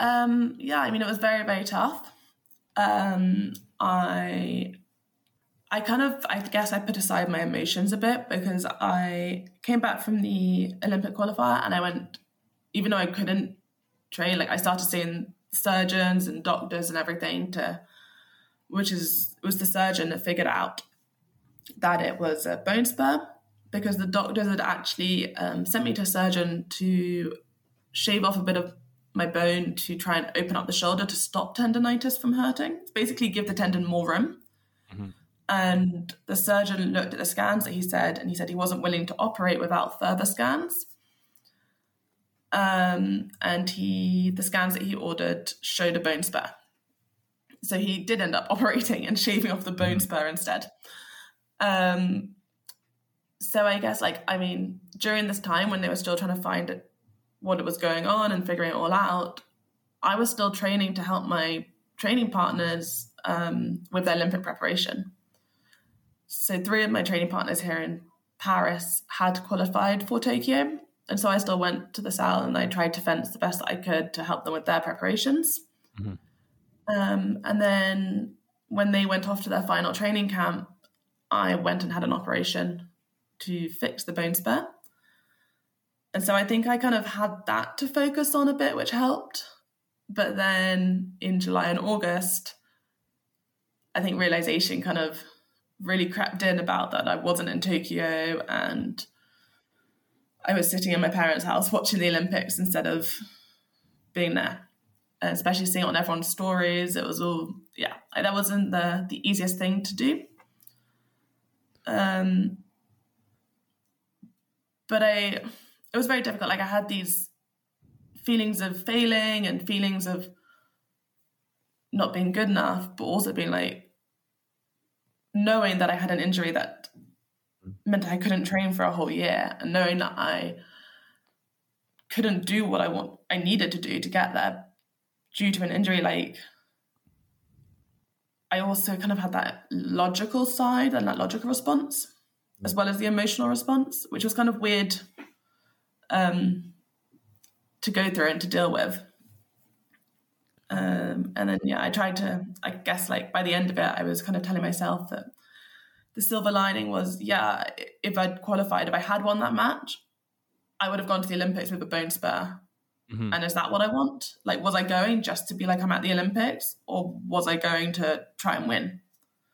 Um, yeah, I mean, it was very, very tough. Um, I, I kind of, I guess I put aside my emotions a bit because I came back from the Olympic qualifier and I went, even though I couldn't train, like I started seeing surgeons and doctors and everything to, which is, was the surgeon that figured out that it was a bone spur because the doctors had actually um, sent me to a surgeon to shave off a bit of my bone to try and open up the shoulder to stop tendonitis from hurting. It's basically give the tendon more room. Mm-hmm. And the surgeon looked at the scans that he said, and he said he wasn't willing to operate without further scans. Um, and he, the scans that he ordered showed a bone spur. So he did end up operating and shaving off the bone mm-hmm. spur instead. Um, so I guess, like, I mean, during this time when they were still trying to find it, what it was going on and figuring it all out, I was still training to help my training partners um, with their Olympic preparation. So three of my training partners here in Paris had qualified for Tokyo. And so I still went to the Salle and I tried to fence the best that I could to help them with their preparations. Mm-hmm. Um, and then when they went off to their final training camp, I went and had an operation to fix the bone spur. And so I think I kind of had that to focus on a bit, which helped. But then in July and August, I think realization kind of really crept in about that I wasn't in Tokyo and I was sitting in my parents' house watching the Olympics instead of being there. And especially seeing on everyone's stories, it was all yeah, that wasn't the the easiest thing to do. Um, but I it was very difficult. Like I had these feelings of failing and feelings of not being good enough, but also being like knowing that I had an injury that meant I couldn't train for a whole year and knowing that I couldn't do what I want I needed to do to get there due to an injury like I also kind of had that logical side and that logical response as mm. well as the emotional response, which was kind of weird um, to go through and to deal with. Um, and then, yeah, I tried to, I guess, like by the end of it, I was kind of telling myself that the silver lining was, yeah, if I'd qualified, if I had won that match, I would have gone to the Olympics with a bone spur. Mm-hmm. And is that what I want? Like, was I going just to be like, I'm at the Olympics, or was I going to try and win?